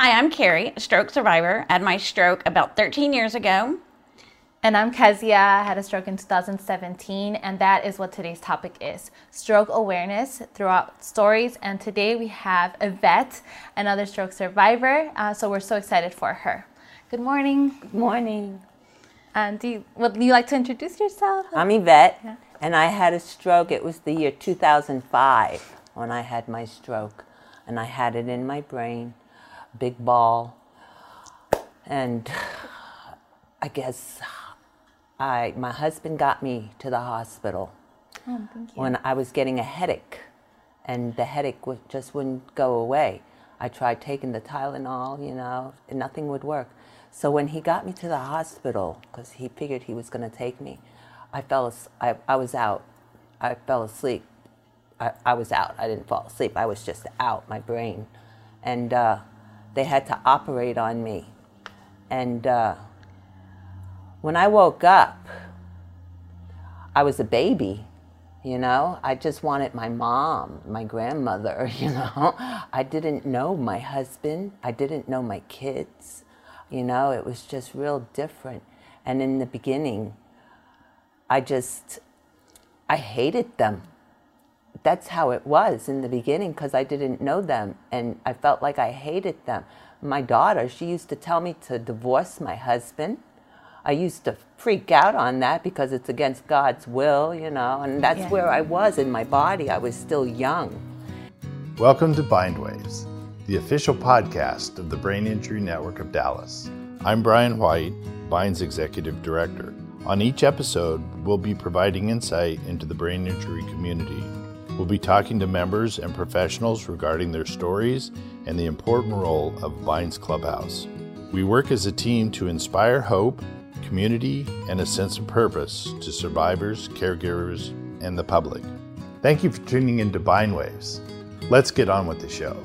Hi, I'm Carrie, a stroke survivor. I had my stroke about 13 years ago. And I'm Kezia. I had a stroke in 2017, and that is what today's topic is stroke awareness throughout stories. And today we have Yvette, another stroke survivor. Uh, so we're so excited for her. Good morning. Good morning. And do you, would you like to introduce yourself? I'm Yvette, yeah. and I had a stroke. It was the year 2005 when I had my stroke, and I had it in my brain, big ball. And I guess I, my husband got me to the hospital oh, when I was getting a headache, and the headache w- just wouldn't go away. I tried taking the Tylenol, you know, and nothing would work. So when he got me to the hospital, because he figured he was going to take me, I fell. I, I was out. I fell asleep. I, I was out. I didn't fall asleep. I was just out, my brain, and uh, they had to operate on me, and. Uh, when I woke up, I was a baby, you know. I just wanted my mom, my grandmother, you know. I didn't know my husband, I didn't know my kids, you know. It was just real different. And in the beginning, I just, I hated them. That's how it was in the beginning because I didn't know them and I felt like I hated them. My daughter, she used to tell me to divorce my husband I used to freak out on that because it's against God's will, you know, and that's yeah. where I was in my body. I was still young. Welcome to Bindwaves, the official podcast of the Brain Injury Network of Dallas. I'm Brian White, Bind's Executive Director. On each episode, we'll be providing insight into the brain injury community. We'll be talking to members and professionals regarding their stories and the important role of Bind's Clubhouse. We work as a team to inspire hope community, and a sense of purpose to survivors, caregivers, and the public. Thank you for tuning in to Bindwaves. Let's get on with the show.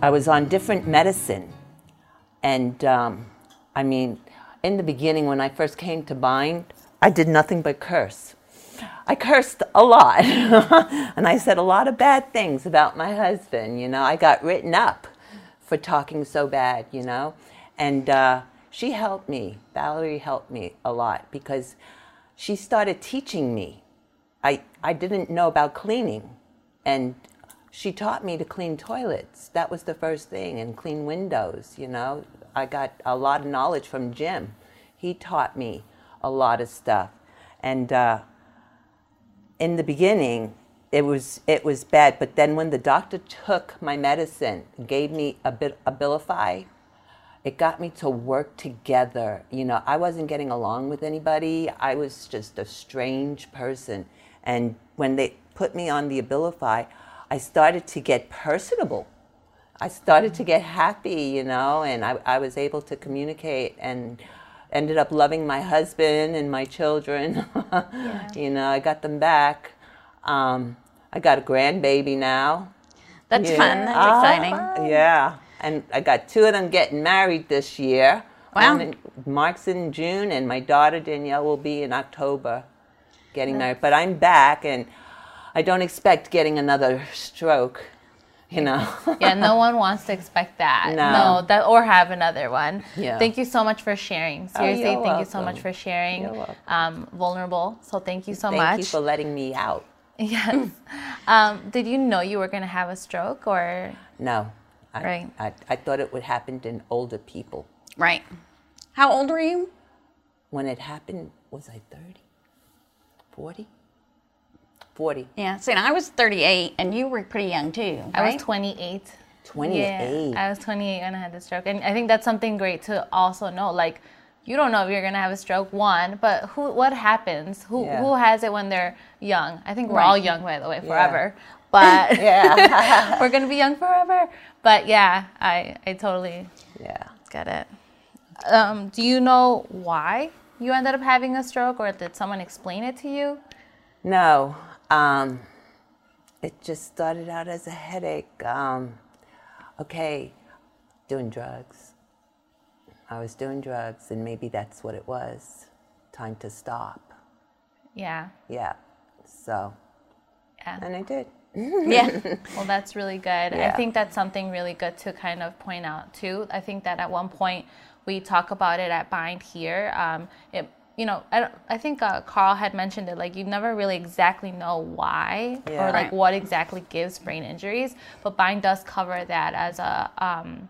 I was on different medicine, and um, I mean, in the beginning when I first came to Bind, I did nothing but curse. I cursed a lot, and I said a lot of bad things about my husband. You know, I got written up for talking so bad. You know, and. Uh, she helped me. Valerie helped me a lot because she started teaching me. I, I didn't know about cleaning, and she taught me to clean toilets. That was the first thing, and clean windows, you know. I got a lot of knowledge from Jim. He taught me a lot of stuff. And uh, in the beginning, it was it was bad. But then when the doctor took my medicine, gave me a bit Abilify, it got me to work together. You know, I wasn't getting along with anybody. I was just a strange person. And when they put me on the Abilify, I started to get personable. I started to get happy, you know, and I, I was able to communicate and ended up loving my husband and my children. yeah. You know, I got them back. Um, I got a grandbaby now. That's yeah. fun. That's exciting. Yeah and I got two of them getting married this year. Wow. In, Mark's in June, and my daughter Danielle will be in October getting married. But I'm back, and I don't expect getting another stroke. You know. yeah, no one wants to expect that. No. no, that or have another one. Yeah. Thank you so much for sharing. Oh, Seriously, oh, thank welcome. you so much for sharing. Um, vulnerable. So thank you so thank much. Thank you for letting me out. Yes. um, did you know you were going to have a stroke or? No. I, right. I, I thought it would happen in older people. Right. How old were you? When it happened, was I 30? 40? 40. Yeah. See, I was 38, and you were pretty young too. Right? I was 28. 28. Yeah, I was 28 when I had the stroke, and I think that's something great to also know. Like, you don't know if you're gonna have a stroke, one, but who, what happens? Who, yeah. who has it when they're young? I think we're right. all young, by the way, forever. Yeah. But yeah, we're gonna be young forever but yeah, I I totally yeah get it. Um, do you know why you ended up having a stroke, or did someone explain it to you? No, um, it just started out as a headache. Um, okay, doing drugs. I was doing drugs, and maybe that's what it was. Time to stop. Yeah. Yeah. So. Yeah. And I did. Yeah. Well, that's really good. I think that's something really good to kind of point out too. I think that at one point we talk about it at Bind here. Um, it, you know, I, I think uh, Carl had mentioned it. Like you never really exactly know why Yeah. or like Right. what exactly gives brain injuries, but Bind does cover that as a um,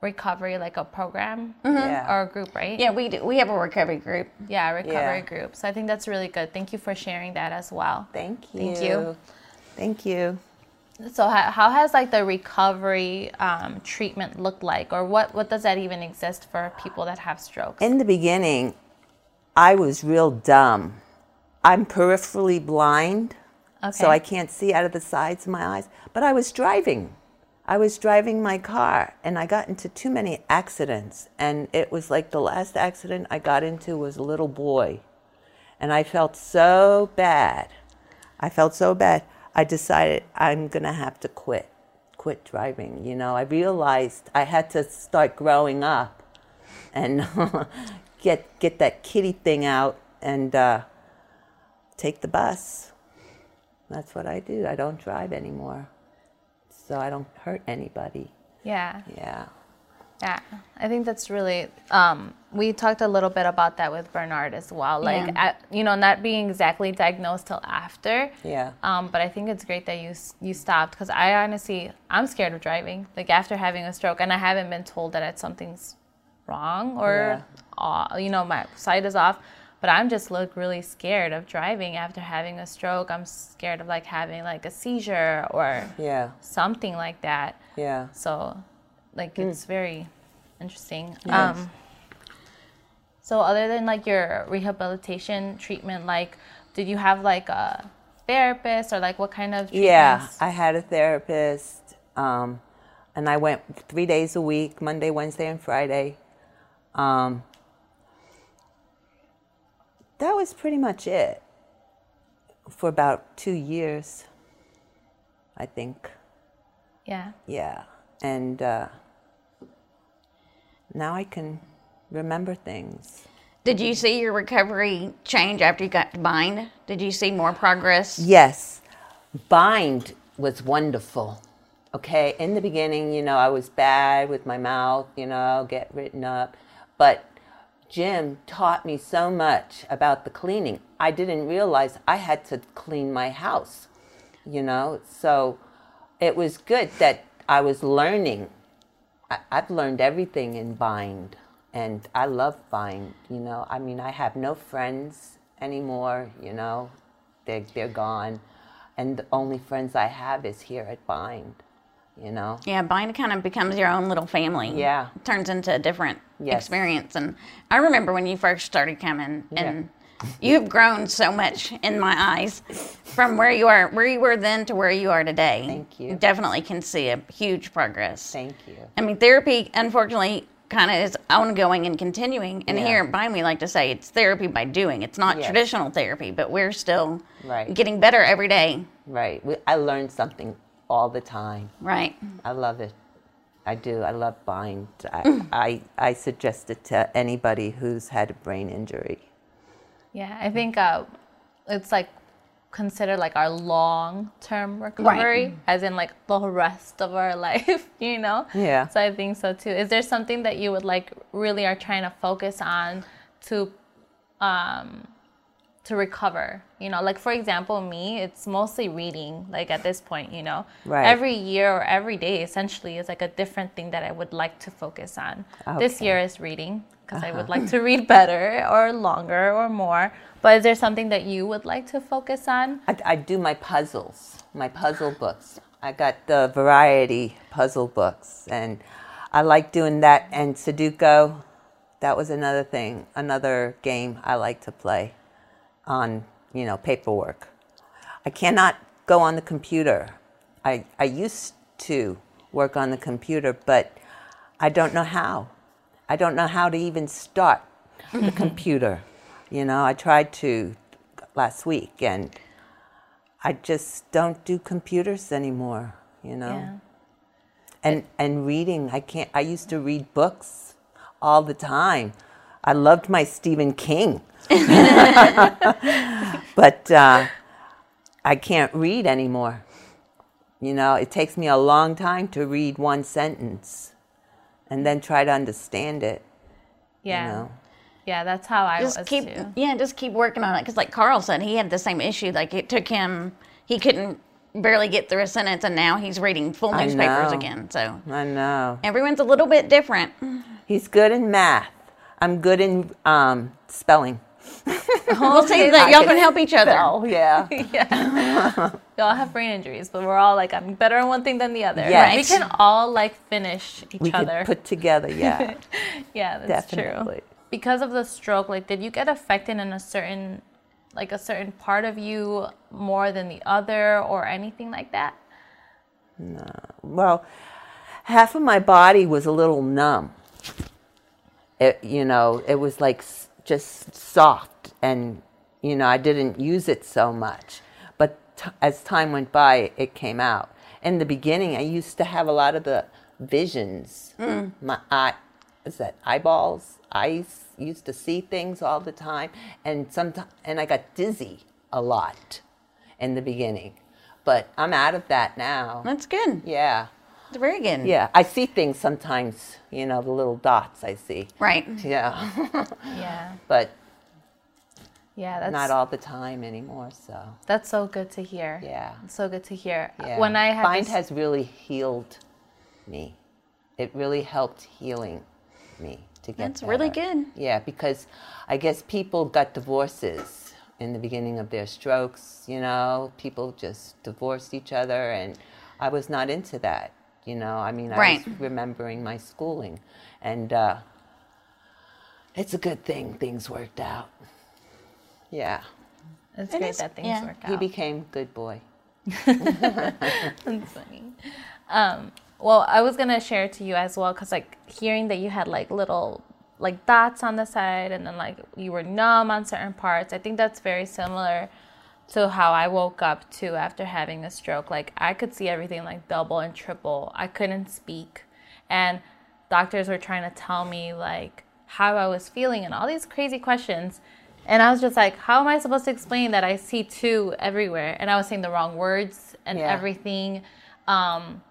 recovery, like a program Yeah. or a group, right? Yeah, we do. We have a recovery group. Yeah, recovery Yeah. group. So I think that's really good. Thank you for sharing that as well. Thank you. Thank you. Thank you. So how, how has like the recovery um, treatment looked like, or what what does that even exist for people that have strokes? In the beginning, I was real dumb. I'm peripherally blind, so I can't see out of the sides of my eyes. But I was driving. I was driving my car and I got into too many accidents. And it was like the last accident I got into was a little boy. And I felt so bad. I felt so bad. I decided I'm going to have to quit, quit driving. You know, I realized I had to start growing up and get get that kitty thing out and uh, take the bus. That's what I do. I don't drive anymore, so I don't hurt anybody. yeah, Yeah, yeah. I think that's really. Um, we talked a little bit about that with Bernard as well. Like, Yeah. at, you know, not being exactly diagnosed till after. yeah, Um, but I think it's great that you you stopped because I honestly I'm scared of driving. Like after having a stroke, and I haven't been told that it's something's wrong or uh, you know my sight is off. But I'm just look really scared of driving after having a stroke. I'm scared of like having like a seizure or yeah, something like that. yeah. So, like, Hmm. it's very interesting. Um, so, other than like your rehabilitation treatment, like, did you have like a therapist or like what kind of treatments? Yeah, I had a therapist, um, and I went three days a week Monday, Wednesday, and Friday. Um, that was pretty much it for about two years, I think. yeah. Yeah. And uh, now I can remember things. Did you see your recovery change after you got to bind? Did you see more progress? Yes, bind was wonderful. Okay, in the beginning, you know, I was bad with my mouth, you know, get written up. But Jim taught me so much about the cleaning. I didn't realize I had to clean my house, you know. So it was good that I was learning. I, I've learned everything in bind, and I love bind. You know, I mean, I have no friends anymore. You know, They're, they're gone, and the only friends I have is here at bind. You know, Yeah, bind kind of becomes your own little family. Yeah. It turns into a different Yes. experience. And I remember when you first started coming, and you've grown so much in my eyes from where you are, where you were then to where you are today. Thank you. Definitely can see a huge progress. thank you. I mean, therapy, unfortunately, kind of is ongoing and continuing. And Yeah. here at Bind, we like to say it's therapy by doing. It's not Yes. traditional therapy, but we're still Right. getting better every day. Right. We, I learned something all the time. Right. I love it. I do. I love bind. I, I, I suggest it to anybody who's had a brain injury. Yeah, I think uh, it's like considered like our long term recovery, as in like the rest of our life, you know? Yeah. So I think so too. Is there something that you would like really are trying to focus on to um to recover? You know, like for example, me, it's mostly reading, like at this point, you know. Right. Every year or every day essentially is like a different thing that I would like to focus on. This year is reading because I would uh-huh. like to read better or longer or more. But is there something that you would like to focus on? I, I do my puzzles, my puzzle books. I got the variety puzzle books, and I like doing that. And Sudoku, that was another thing, another game I like to play on, you know, paperwork. I cannot go on the computer. I, I used to work on the computer, but I don't know how. I don't know how to even start the mm-hmm. computer. You know, I tried to last week and I just don't do computers anymore, you know. Yeah. And and reading, I can't I used to read books all the time. I loved my Stephen King. but uh, I can't read anymore. You know, it takes me a long time to read one sentence and then try to understand it. Yeah. You know? Yeah, that's how I just was keep too. yeah just keep working on it because like carl said he had the same issue like it took him he couldn't barely get through a sentence and now he's reading full newspapers again so I know. everyone's a little bit different He's good in math. I'm good in um, spelling. we'll see that y'all can help each other Oh, yeah. We all have brain injuries, but we're all like, I'm better at one thing than the other. Yes. We can all like finish each we other. put together, yeah. yeah, that's true. Because of the stroke, like, did you get affected in a certain, like, a certain part of you more than the other, or anything like that? No. Well, half of my body was a little numb. It, you know, it was like just soft, and you know, I didn't use it so much. But t- as time went by, it came out. In the beginning, I used to have a lot of the visions. Mm. My eye, is that eyeballs? I s- used to see things all the time, and sometimes, and I got dizzy a lot in the beginning. But I'm out of that now. that's good Yeah. It's very good Yeah. I see things sometimes, you know, the little dots I see. right Yeah. Yeah, but yeah, that's not all the time anymore. So, That's so good to hear. Yeah. It's so good to hear. yeah. When I had Bind this- has really healed me. It really helped healing me to get That's really good. Yeah, because I guess people got divorces in the beginning of their strokes, you know, people just divorced each other and I was not into that. You know, I mean, I Right. was remembering my schooling and uh, it's a good thing things worked out. Yeah. it's It great is- that things yeah. out. He became good boy. That's funny. Um, well, I was gonna share to you as well, cause like hearing that you had like little like dots on the side, and then like you were numb on certain parts. I think that's very similar to how I woke up too after having a stroke. Like I could see everything like double and triple. I couldn't speak, and doctors were trying to tell me like how I was feeling and all these crazy questions. And I was just like, how am I supposed to explain that I see two everywhere? And I was saying the wrong words and Yeah. everything. Um,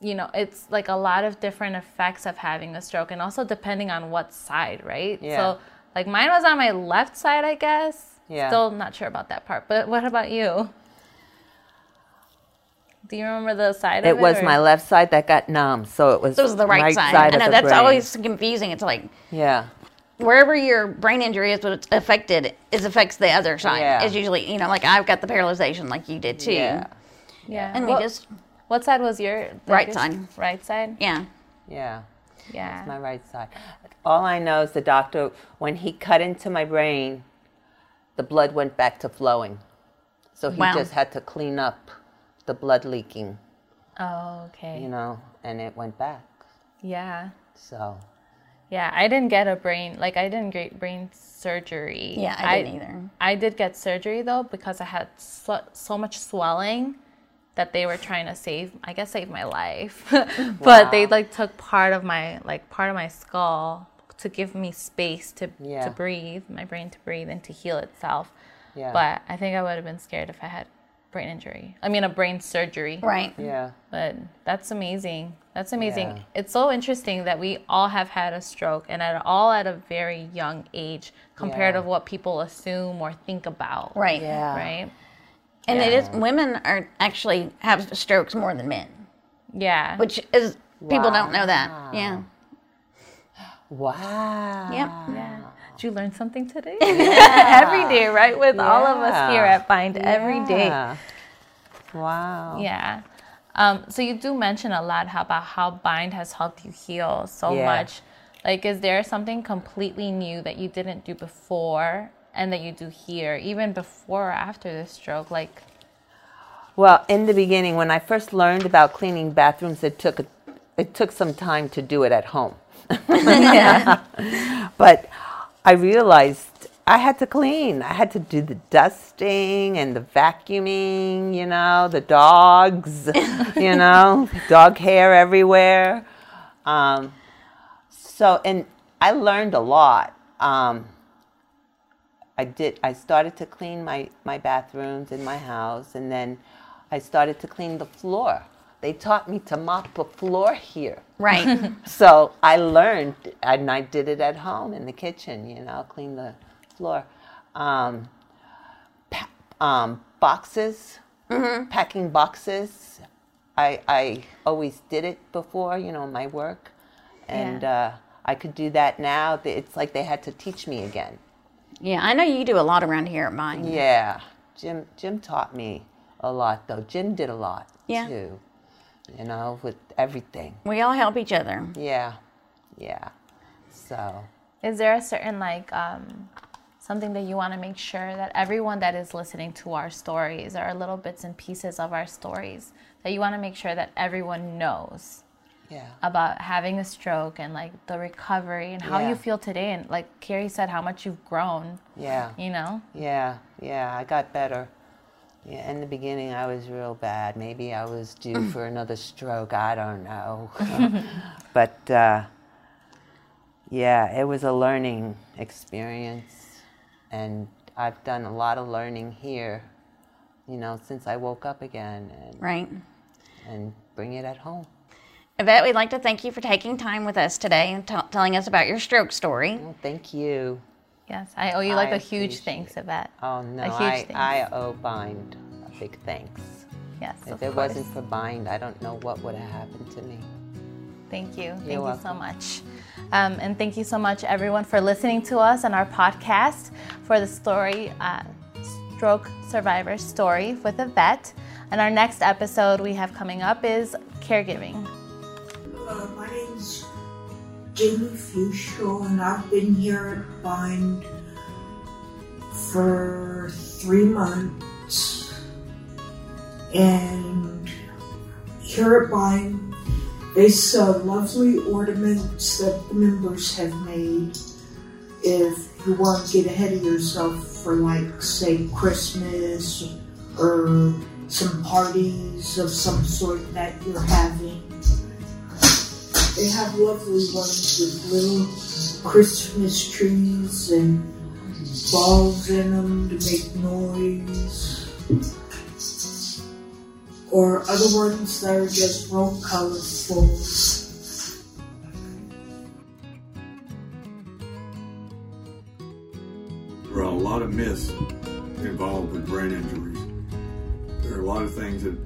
you know, it's like a lot of different effects of having a stroke and also depending on what side, right? Yeah. So, like mine was on my left side, I guess. Yeah. Still not sure about that part. But what about you? Do you remember the side It of it? was or- my left side that got numb, so it was so it was the right, side, of i know the that's brain. always confusing it's like yeah. wherever your brain injury is what's affected is affects the other side Yeah. is usually you know like i've got the paralyzation like you did too Yeah. Yeah. and what, we just what side was your Right biggest- side. Right side? yeah Yeah. Yeah. It's my right side. All I know is the doctor, when he cut into my brain, the blood went back to flowing. So he Wow. just had to clean up the blood leaking, Oh, okay. you know, and it went back. Yeah. So, Yeah, I didn't get a brain like I didn't get brain surgery. Yeah, I didn't either. I did get surgery though because I had so, so much swelling that they were trying to save, I guess, save my life. but they like took part of my like part of my skull to give me space to Yeah. to breathe, my brain to breathe and to heal itself. Yeah. But I think I would have been scared if I had brain injury. I mean, a brain surgery. right yeah. But that's amazing. That's amazing. Yeah. It's so interesting that we all have had a stroke and at all at a very young age compared Yeah. to what people assume or think about. right Yeah. Right? and it Yeah. is women are actually have strokes more than men Yeah. which is people don't know that yeah Wow. yep yeah. Did you learn something today? every day, right? With all of us here Yeah. at Bind every day. Wow. Yeah. Um, so you do mention a lot how, about how Bind has helped you heal so Yeah. much. Like, is there something completely new that you didn't do before and that you do here, even before or after the stroke? Like, Well, in the beginning, when I first learned about cleaning bathrooms, it took it took some time to do it at home. but I realized I had to clean. I had to do the dusting and the vacuuming. You know, the dogs. you know, dog hair everywhere. Um, so, and I learned a lot. Um, I did. I started to clean my my bathrooms in my house, and then I started to clean the floor. They taught me to mop the floor here. Right. So I learned, and I did it at home in the kitchen, you know, clean the floor. Um, pa- um, boxes, packing boxes. I, I always did it before, you know, my work. And Yeah. uh, I could do that now. It's like they had to teach me again. yeah, I know you do a lot around here at Bind. Yeah, Jim. Jim taught me a lot, though. Jim did a lot Yeah. too. You know, with everything. We all help each other. Yeah, yeah. So Is there a certain like um, something that you want to make sure that everyone that is listening to our stories or little bits and pieces of our stories that you want to make sure that everyone knows yeah, about having a stroke and like the recovery and how Yeah. you feel today and like Carrie said how much you've grown, yeah, you know? yeah, yeah. I got better. Yeah, in the beginning, I was real bad. Maybe I was due for another stroke. I don't know. but uh, yeah, it was a learning experience, and I've done a lot of learning here. You know, since I woke up again, and Right. and bring it at home. Yvette, we'd like to thank you for taking time with us today and t- telling us about your stroke story. Well, thank you. Yes, I owe you like I a huge thanks, Yvette. Oh no, a huge I, thanks. I owe Bind a big thanks. yes, If it course. wasn't for Bind, I don't know what would have happened to me. Thank you. Thank You're you so much. Um, and thank you so much, everyone, for listening to us on our podcast for the story, uh, Stroke Survivor Story with Yvette. And our next episode we have coming up is caregiving. Jamie Fusco, and I've been here at Bind for three months. And here at Bind, they sell lovely ornaments that the members have made. If you want to get ahead of yourself for, like, say, Christmas or some parties of some sort that you're having. They have lovely ones with little Christmas trees and balls in them to make noise. Or other ones that are just real colorful. There are a lot of myths involved with brain injuries. There are a lot of things that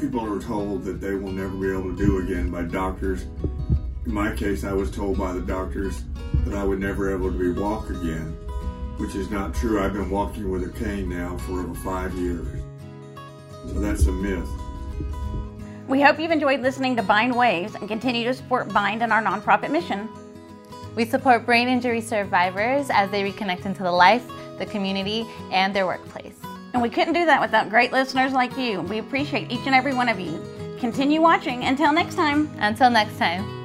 people are told that they will never be able to do again by doctors. In my case, I was told by the doctors that I would never be able to be walk again, which is not true. I've been walking with a cane now for over five years. So that's a myth. We hope you've enjoyed listening to Bind Waves and continue to support Bind and our nonprofit mission. We support brain injury survivors as they reconnect into the life, the community, and their workplace. And we couldn't do that without great listeners like you. We appreciate each and every one of you. Continue watching. Until next time. Until next time.